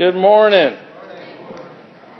Good morning.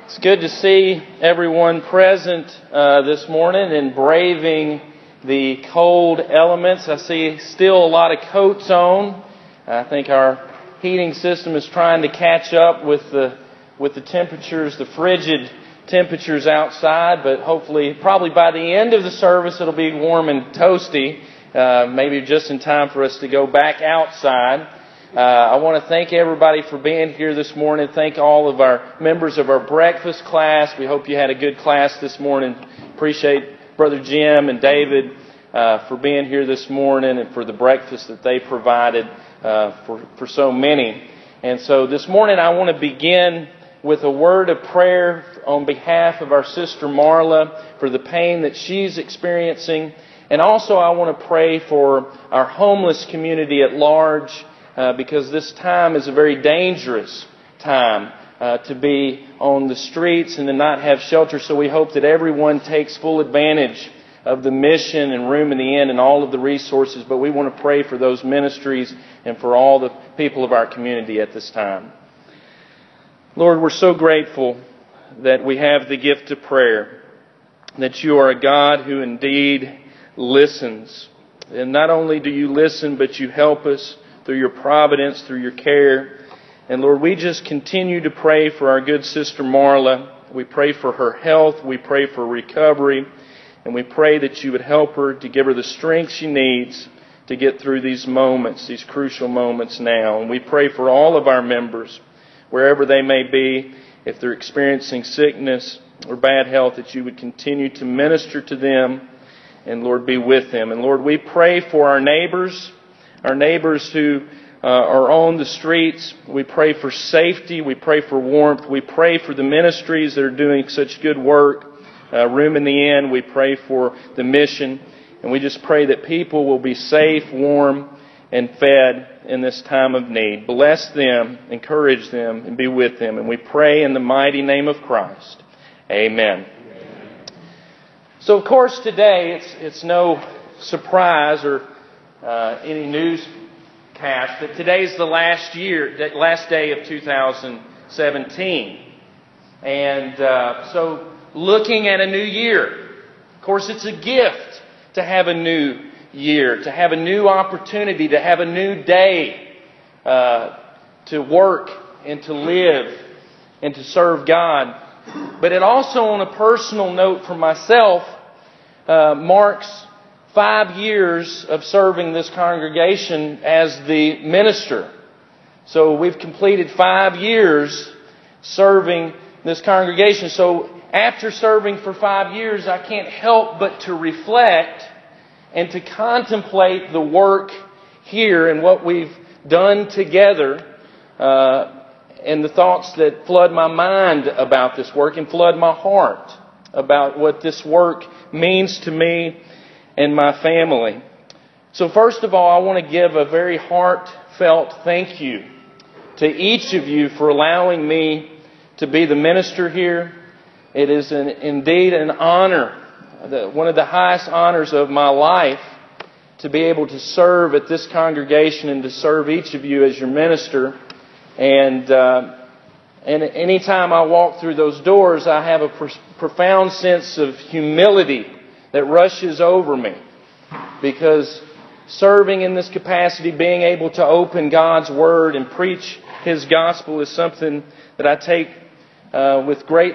It's good to see everyone present uh, this morning and braving the cold elements. I see still a lot of coats on. I think our heating system is trying to catch up with the with the temperatures, the frigid temperatures outside. But hopefully, probably by the end of the service, it'll be warm and toasty. Uh, maybe just in time for us to go back outside. Uh, I want to thank everybody for being here this morning. Thank all of our members of our breakfast class. We hope you had a good class this morning. Appreciate Brother Jim and David uh, for being here this morning and for the breakfast that they provided uh, for, for so many. And so this morning I want to begin with a word of prayer on behalf of our sister Marla for the pain that she's experiencing. And also I want to pray for our homeless community at large uh, because this time is a very dangerous time uh, to be on the streets and to not have shelter. So we hope that everyone takes full advantage of the mission and room in the inn and all of the resources. But we want to pray for those ministries and for all the people of our community at this time. Lord, we're so grateful that we have the gift of prayer, that you are a God who indeed listens. And not only do you listen, but you help us through your providence, through your care. And Lord, we just continue to pray for our good sister Marla. We pray for her health. We pray for recovery. And we pray that you would help her to give her the strength she needs to get through these moments, these crucial moments now. And we pray for all of our members, wherever they may be, if they're experiencing sickness or bad health, that you would continue to minister to them and Lord, be with them. And Lord, we pray for our neighbors our neighbors who uh, are on the streets. We pray for safety. We pray for warmth. We pray for the ministries that are doing such good work. Uh, room in the inn. We pray for the mission. And we just pray that people will be safe, warm, and fed in this time of need. Bless them, encourage them, and be with them. And we pray in the mighty name of Christ. Amen. So, of course, today it's, it's no surprise or uh, any newscast that today is the last year, last day of 2017. And uh, so, looking at a new year, of course, it's a gift to have a new year, to have a new opportunity, to have a new day uh, to work and to live and to serve God. But it also, on a personal note for myself, uh, marks five years of serving this congregation as the minister. So we've completed five years serving this congregation. So after serving for five years, I can't help but to reflect and to contemplate the work here and what we've done together, uh, and the thoughts that flood my mind about this work and flood my heart about what this work means to me and my family. So, first of all, I want to give a very heartfelt thank you to each of you for allowing me to be the minister here. It is an, indeed an honor, one of the highest honors of my life, to be able to serve at this congregation and to serve each of you as your minister. And uh, and anytime I walk through those doors, I have a pr- profound sense of humility that rushes over me because serving in this capacity, being able to open God's Word and preach His gospel is something that I take uh, with great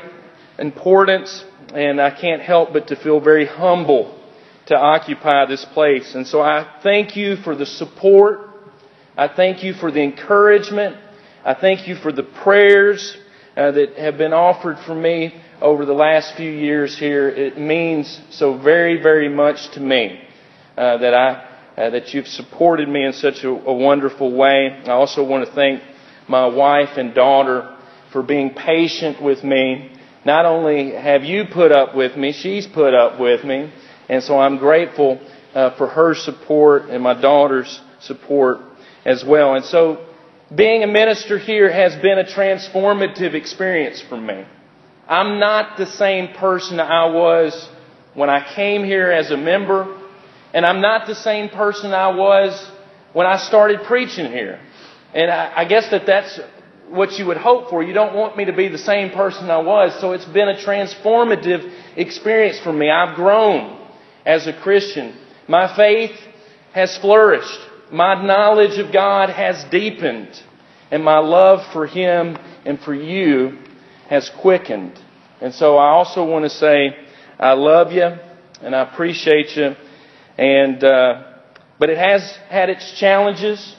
importance, and I can't help but to feel very humble to occupy this place. And so I thank you for the support. I thank you for the encouragement. I thank you for the prayers uh, that have been offered for me over the last few years here. It means so very, very much to me uh, that I uh, that you've supported me in such a, a wonderful way. I also want to thank my wife and daughter for being patient with me. Not only have you put up with me, she's put up with me, and so I'm grateful uh, for her support and my daughter's support as well. And so, being a minister here has been a transformative experience for me. I'm not the same person I was when I came here as a member, and I'm not the same person I was when I started preaching here. And I, I guess that that's what you would hope for. You don't want me to be the same person I was. So it's been a transformative experience for me. I've grown as a Christian. My faith has flourished. My knowledge of God has deepened. And my love for Him and for you has quickened. And so I also want to say, I love you and I appreciate you. And, uh, but it has had its challenges.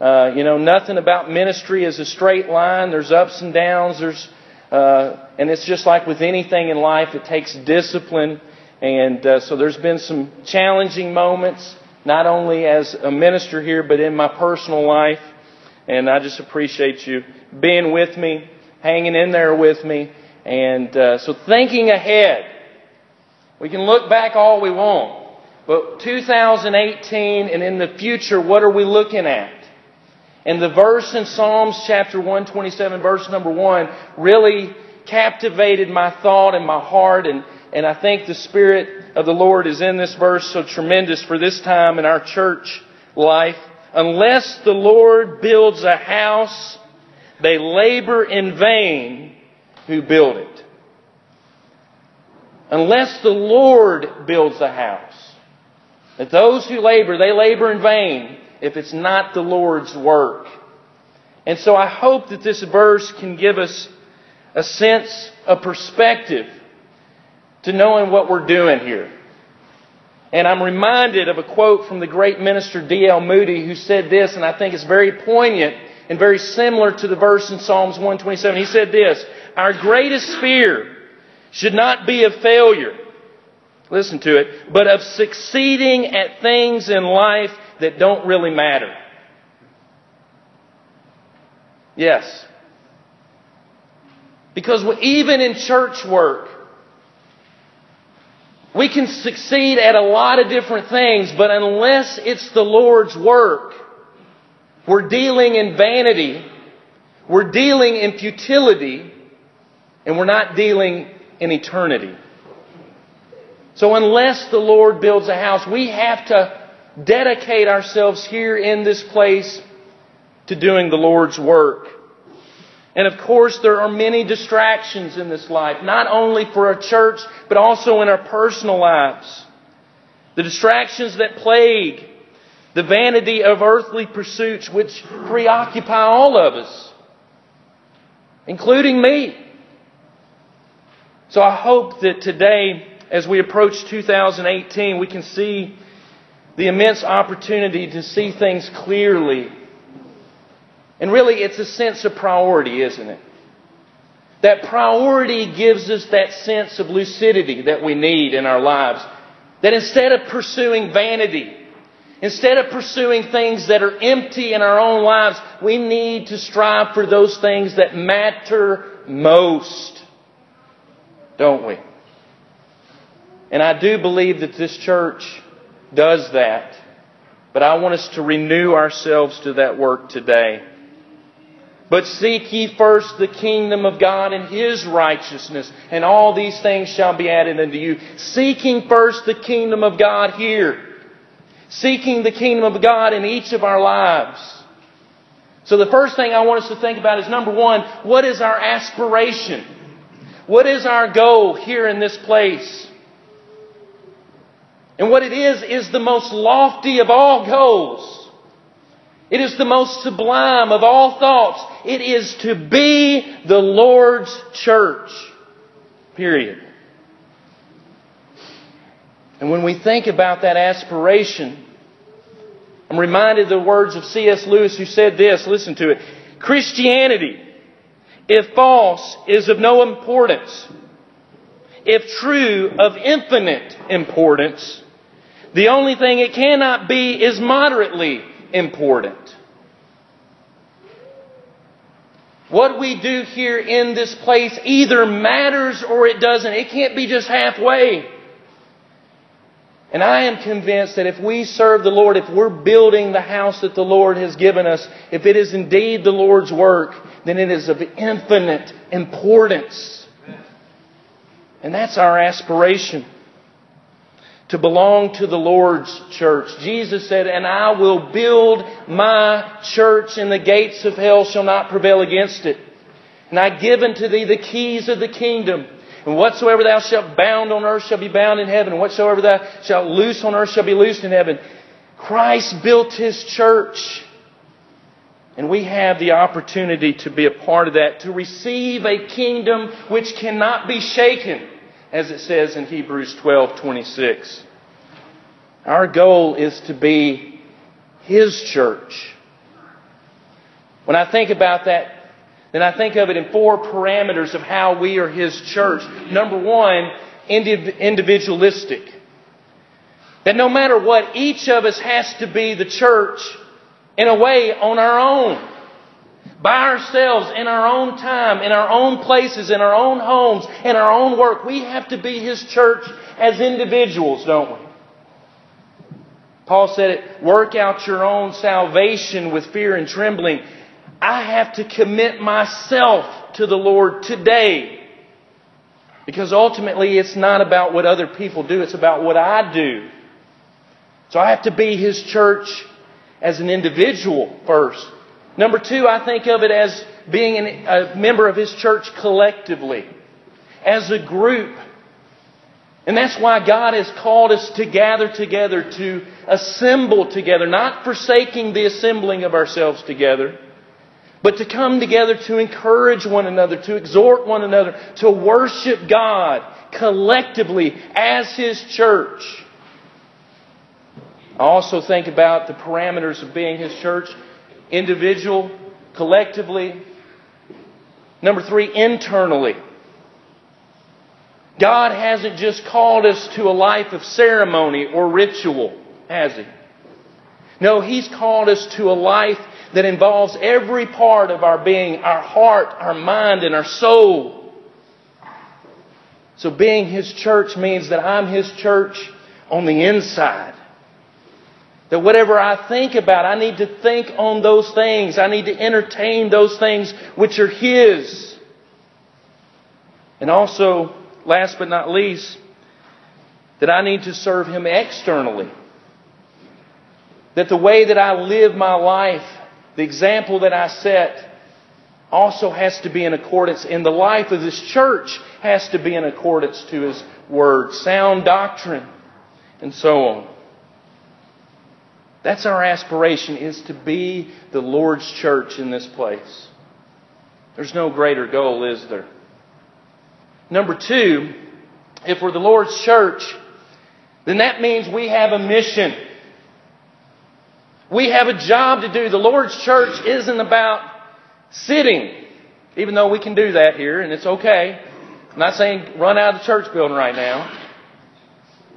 Uh, you know, nothing about ministry is a straight line. There's ups and downs. There's, uh, and it's just like with anything in life, it takes discipline. And uh, so there's been some challenging moments, not only as a minister here, but in my personal life. And I just appreciate you being with me, hanging in there with me. And uh, so thinking ahead, we can look back all we want. But 2018 and in the future, what are we looking at? And the verse in Psalms chapter 127, verse number 1, really captivated my thought and my heart. And, and I think the Spirit of the Lord is in this verse so tremendous for this time in our church life. Unless the Lord builds a house, they labor in vain who build it. Unless the Lord builds a house. That those who labor, they labor in vain if it's not the Lord's work. And so I hope that this verse can give us a sense a perspective to knowing what we're doing here. And I'm reminded of a quote from the great minister D.L. Moody who said this, and I think it's very poignant and very similar to the verse in Psalms 127. He said this, Our greatest fear should not be of failure, listen to it, but of succeeding at things in life that don't really matter. Yes. Because even in church work, we can succeed at a lot of different things, but unless it's the Lord's work, we're dealing in vanity, we're dealing in futility, and we're not dealing in eternity. So unless the Lord builds a house, we have to dedicate ourselves here in this place to doing the Lord's work. And of course, there are many distractions in this life, not only for a church, but also in our personal lives. The distractions that plague the vanity of earthly pursuits which preoccupy all of us, including me. So I hope that today, as we approach 2018, we can see the immense opportunity to see things clearly. And really, it's a sense of priority, isn't it? That priority gives us that sense of lucidity that we need in our lives. That instead of pursuing vanity, instead of pursuing things that are empty in our own lives, we need to strive for those things that matter most don't we? And I do believe that this church does that. But I want us to renew ourselves to that work today. But seek ye first the kingdom of God and His righteousness, and all these things shall be added unto you. Seeking first the kingdom of God here. Seeking the kingdom of God in each of our lives. So the first thing I want us to think about is number one, what is our aspiration? What is our goal here in this place? And what it is, is the most lofty of all goals. It is the most sublime of all thoughts. It is to be the Lord's church. Period. And when we think about that aspiration, I'm reminded of the words of C.S. Lewis who said this, listen to it. Christianity if false, is of no importance. If true, of infinite importance. The only thing it cannot be is moderately important. What we do here in this place either matters or it doesn't. It can't be just halfway. And I am convinced that if we serve the Lord, if we're building the house that the Lord has given us, if it is indeed the Lord's work, then it is of infinite importance. And that's our aspiration. to belong to the Lord's church. Jesus said, And I will build my church, and the gates of hell shall not prevail against it. And I give unto thee the keys of the kingdom. And whatsoever thou shalt bound on earth shall be bound in heaven, and whatsoever thou shalt loose on earth shall be loosed in heaven. Christ built his church. And we have the opportunity to be a part of that, to receive a kingdom which cannot be shaken as it says in Hebrews 12:26. Our goal is to be his church. When I think about that, then I think of it in four parameters of how we are his church. Number 1, individualistic. That no matter what, each of us has to be the church in a way on our own by ourselves, in our own time, in our own places, in our own homes, in our own work. We have to be His church as individuals, don't we? Paul said it, work out your own salvation with fear and trembling. I have to commit myself to the Lord today. Because ultimately it's not about what other people do, it's about what I do. So I have to be His church as an individual first. Number two, I think of it as being a member of His church collectively, as a group. And that's why God has called us to gather together, to assemble together, not forsaking the assembling of ourselves together, but to come together to encourage one another, to exhort one another, to worship God collectively as His church. I also think about the parameters of being His church individual, collectively. Number three, internally. God hasn't just called us to a life of ceremony or ritual, has He? No, He's called us to a life that involves every part of our being, our heart, our mind, and our soul. So being His church means that I'm His church on the inside. That whatever I think about, I need to think on those things. I need to entertain those things which are His. And also, last but not least, that I need to serve Him externally. That the way that I live my life, the example that I set, also has to be in accordance, and the life of this church has to be in accordance to His Word, sound doctrine, and so on. That's our aspiration is to be the Lord's church in this place. There's no greater goal, is there? Number two, if we're the Lord's church, then that means we have a mission. We have a job to do. The Lord's church isn't about sitting, even though we can do that here, and it's okay. I'm not saying run out of the church building right now.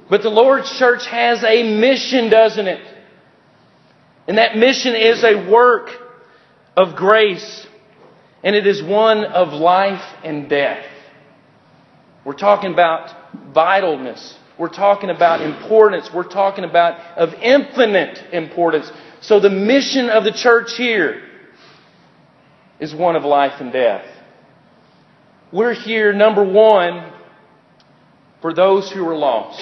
But the Lord's church has a mission, doesn't it? And that mission is a work of grace, and it is one of life and death. We're talking about vitalness. We're talking about importance. We're talking about of infinite importance. So the mission of the church here is one of life and death. We're here, number one, for those who are lost.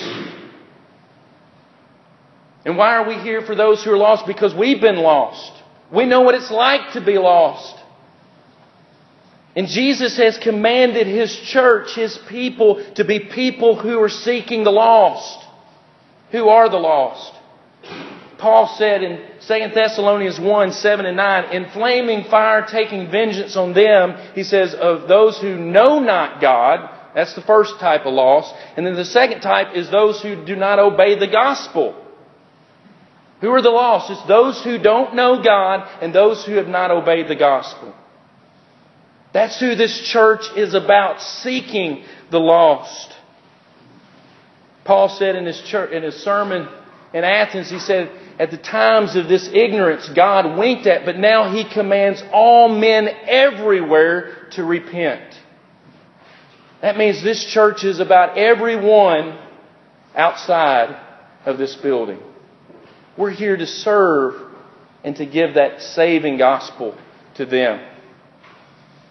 And why are we here for those who are lost? Because we've been lost. We know what it's like to be lost. And Jesus has commanded His church, His people, to be people who are seeking the lost. Who are the lost? Paul said in 2 Thessalonians 1, 7 and 9, in flaming fire taking vengeance on them, he says, of those who know not God, that's the first type of loss. And then the second type is those who do not obey the gospel. Who are the lost? It's those who don't know God and those who have not obeyed the gospel. That's who this church is about, seeking the lost. Paul said in his, church, in his sermon in Athens, he said, at the times of this ignorance, God winked at, but now he commands all men everywhere to repent. That means this church is about everyone outside of this building. We're here to serve and to give that saving gospel to them.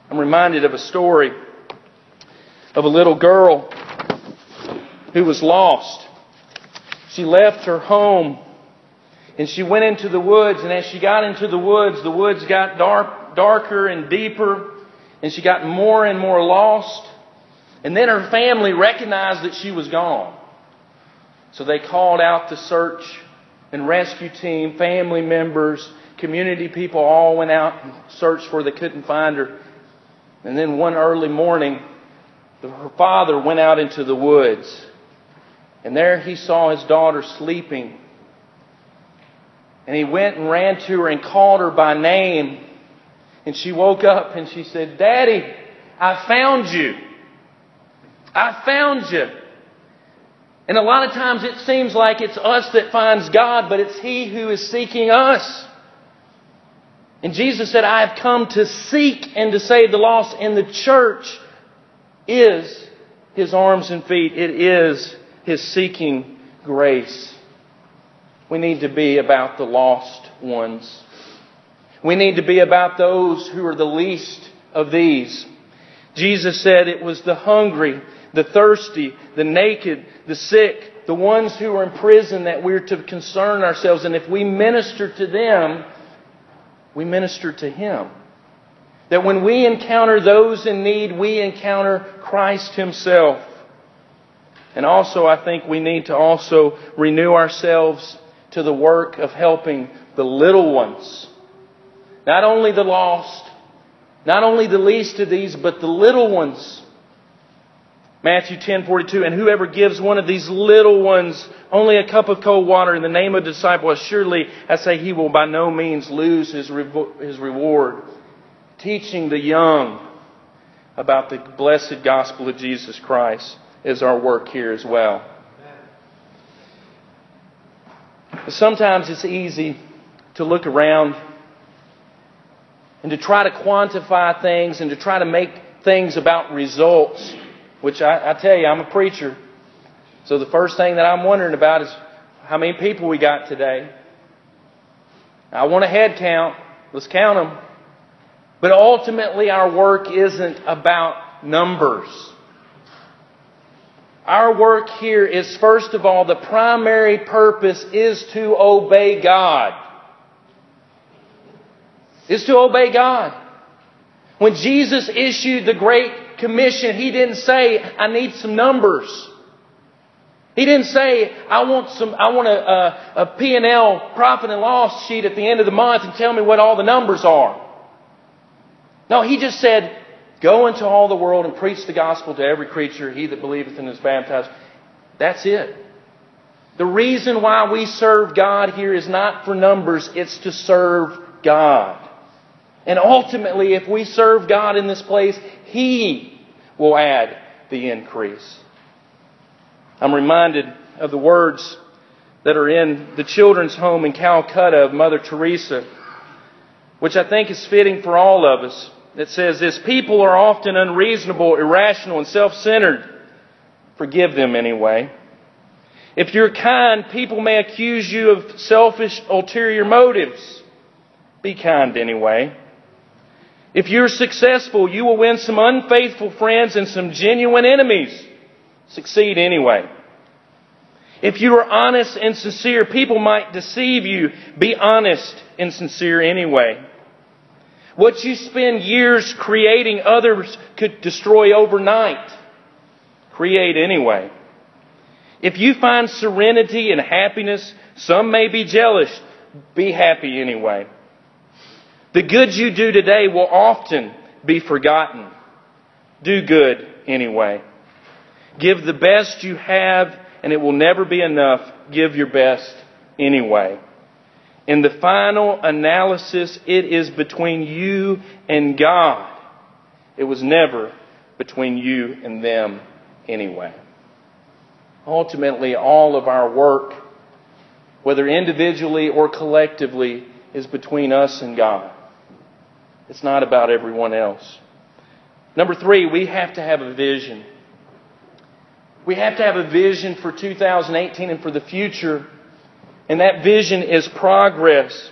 I'm reminded of a story of a little girl who was lost. she left her home and she went into the woods. And as she got into the woods, the woods got dark, darker and deeper. And she got more and more lost. And then her family recognized that she was gone. So they called out the search and rescue team, family members, community people all went out and searched for her. They couldn't find her. And then one early morning, her father went out into the woods. And there he saw his daughter sleeping. And he went and ran to her and called her by name. And she woke up and she said, Daddy, I found you. I found you. And a lot of times it seems like it's us that finds God, but it's He who is seeking us. And Jesus said, I have come to seek and to save the lost. And the church is His arms and feet. It is His seeking grace. We need to be about the lost ones. We need to be about those who are the least of these. Jesus said it was the hungry the thirsty, the naked, the sick, the ones who are in prison that we're to concern ourselves. And if we minister to them, we minister to Him. That when we encounter those in need, we encounter Christ Himself. And also, I think we need to also renew ourselves to the work of helping the little ones. Not only the lost, not only the least of these, but the little ones Matthew 10:42 and whoever gives one of these little ones only a cup of cold water in the name of the disciple surely I say he will by no means lose his his reward. Teaching the young about the blessed gospel of Jesus Christ is our work here as well. Sometimes it's easy to look around and to try to quantify things and to try to make things about results which I, I tell you, I'm a preacher. So the first thing that I'm wondering about is how many people we got today. I want a head count. Let's count them. But ultimately, our work isn't about numbers. Our work here is, first of all, the primary purpose is to obey God. Is to obey God. When Jesus issued the Great Commission, He didn't say, I need some numbers. He didn't say, I want some, I want a, a, a P&L profit and loss sheet at the end of the month and tell me what all the numbers are. No, He just said, go into all the world and preach the gospel to every creature. He that believeth and is baptized. That's it. The reason why we serve God here is not for numbers, it's to serve God. And ultimately, if we serve God in this place, He will add the increase. I'm reminded of the words that are in the children's home in Calcutta of Mother Teresa, which I think is fitting for all of us. It says this People are often unreasonable, irrational, and self centered. Forgive them anyway. If you're kind, people may accuse you of selfish, ulterior motives. Be kind anyway. If you're successful, you will win some unfaithful friends and some genuine enemies. Succeed anyway. If you are honest and sincere, people might deceive you. Be honest and sincere anyway. What you spend years creating, others could destroy overnight. Create anyway. If you find serenity and happiness, some may be jealous. Be happy anyway. The good you do today will often be forgotten. Do good anyway. Give the best you have, and it will never be enough. Give your best anyway. In the final analysis, it is between you and God. It was never between you and them anyway. Ultimately, all of our work, whether individually or collectively, is between us and God. It's not about everyone else. Number three, we have to have a vision. We have to have a vision for 2018 and for the future. And that vision is progress.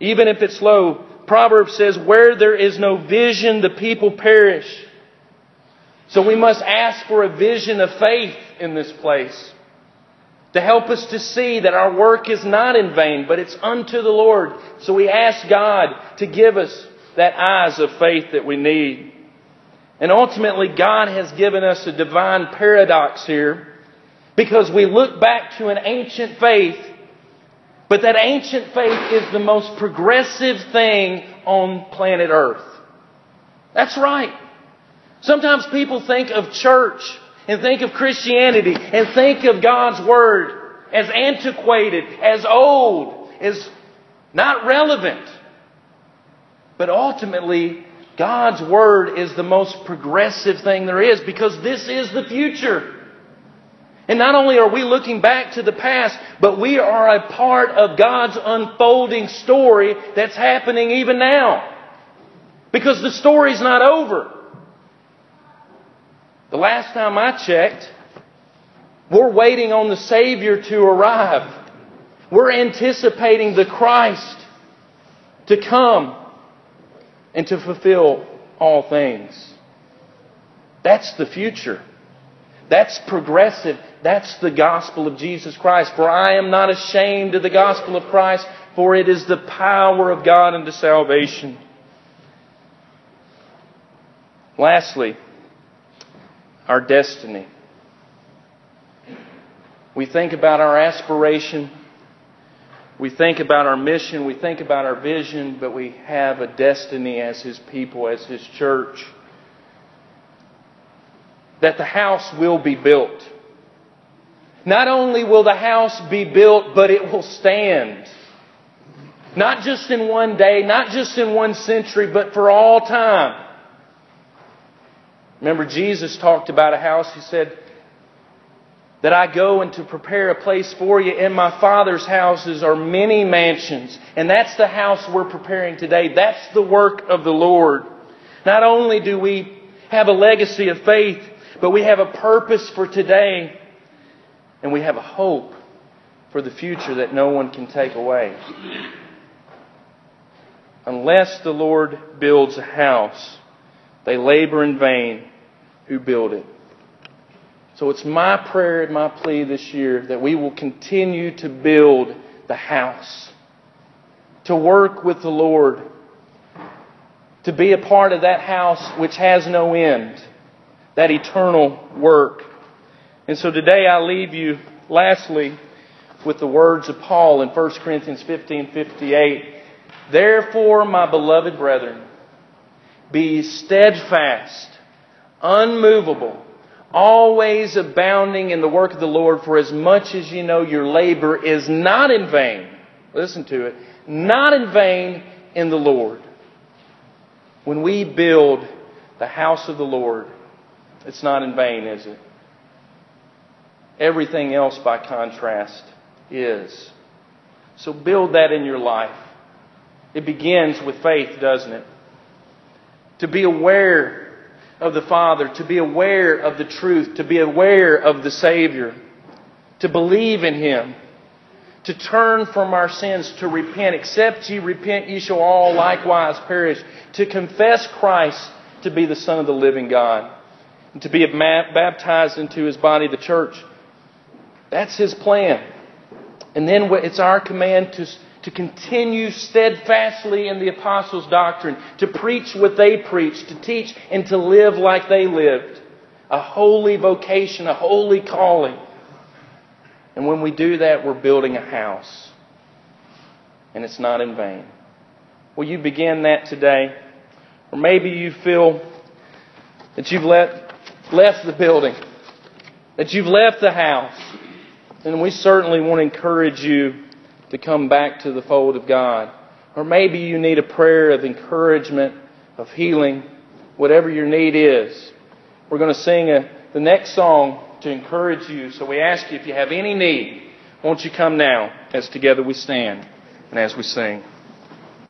Even if it's slow, Proverbs says, where there is no vision, the people perish. So we must ask for a vision of faith in this place. to help us to see that our work is not in vain, but it's unto the Lord. So we ask God to give us that eyes of faith that we need. And ultimately, God has given us a divine paradox here because we look back to an ancient faith, but that ancient faith is the most progressive thing on planet Earth. That's right. Sometimes people think of church and think of Christianity and think of God's Word as antiquated, as old, as not relevant. But ultimately, God's Word is the most progressive thing there is because this is the future. And not only are we looking back to the past, but we are a part of God's unfolding story that's happening even now. Because the story's not over. The last time I checked, we're waiting on the Savior to arrive. We're anticipating the Christ to come and to fulfill all things. That's the future. That's progressive. That's the gospel of Jesus Christ. For I am not ashamed of the gospel of Christ, for it is the power of God unto salvation. Lastly, our destiny. We think about our aspiration. We think about our mission. We think about our vision, but we have a destiny as His people, as His church. That the house will be built. Not only will the house be built, but it will stand. Not just in one day, not just in one century, but for all time. Remember, Jesus talked about a house. He said, that I go and to prepare a place for you. In my Father's houses are many mansions. And that's the house we're preparing today. That's the work of the Lord. Not only do we have a legacy of faith, but we have a purpose for today. And we have a hope for the future that no one can take away. Unless the Lord builds a house, they labor in vain who build it. So it's my prayer and my plea this year that we will continue to build the house, to work with the Lord, to be a part of that house which has no end, that eternal work. And so today I leave you, lastly, with the words of Paul in 1 Corinthians 15 58. Therefore, my beloved brethren, be steadfast unmovable, always abounding in the work of the Lord, for as much as you know your labor is not in vain. Listen to it. Not in vain in the Lord. When we build the house of the Lord, it's not in vain, is it? Everything else, by contrast, is. So build that in your life. It begins with faith, doesn't it? To be aware of the Father, to be aware of the truth, to be aware of the Savior, to believe in Him, to turn from our sins, to repent. Except ye repent, ye shall all likewise perish. To confess Christ to be the Son of the living God, and to be baptized into His body, the church. That's His plan. And then it's our command to to continue steadfastly in the apostles' doctrine, to preach what they preached, to teach and to live like they lived. A holy vocation, a holy calling. And when we do that, we're building a house. And it's not in vain. Will you begin that today? Or maybe you feel that you've left, left the building, that you've left the house. And we certainly want to encourage you to come back to the fold of God. Or maybe you need a prayer of encouragement, of healing, whatever your need is. We're going to sing a, the next song to encourage you. So we ask you if you have any need, won't you come now as together we stand and as we sing.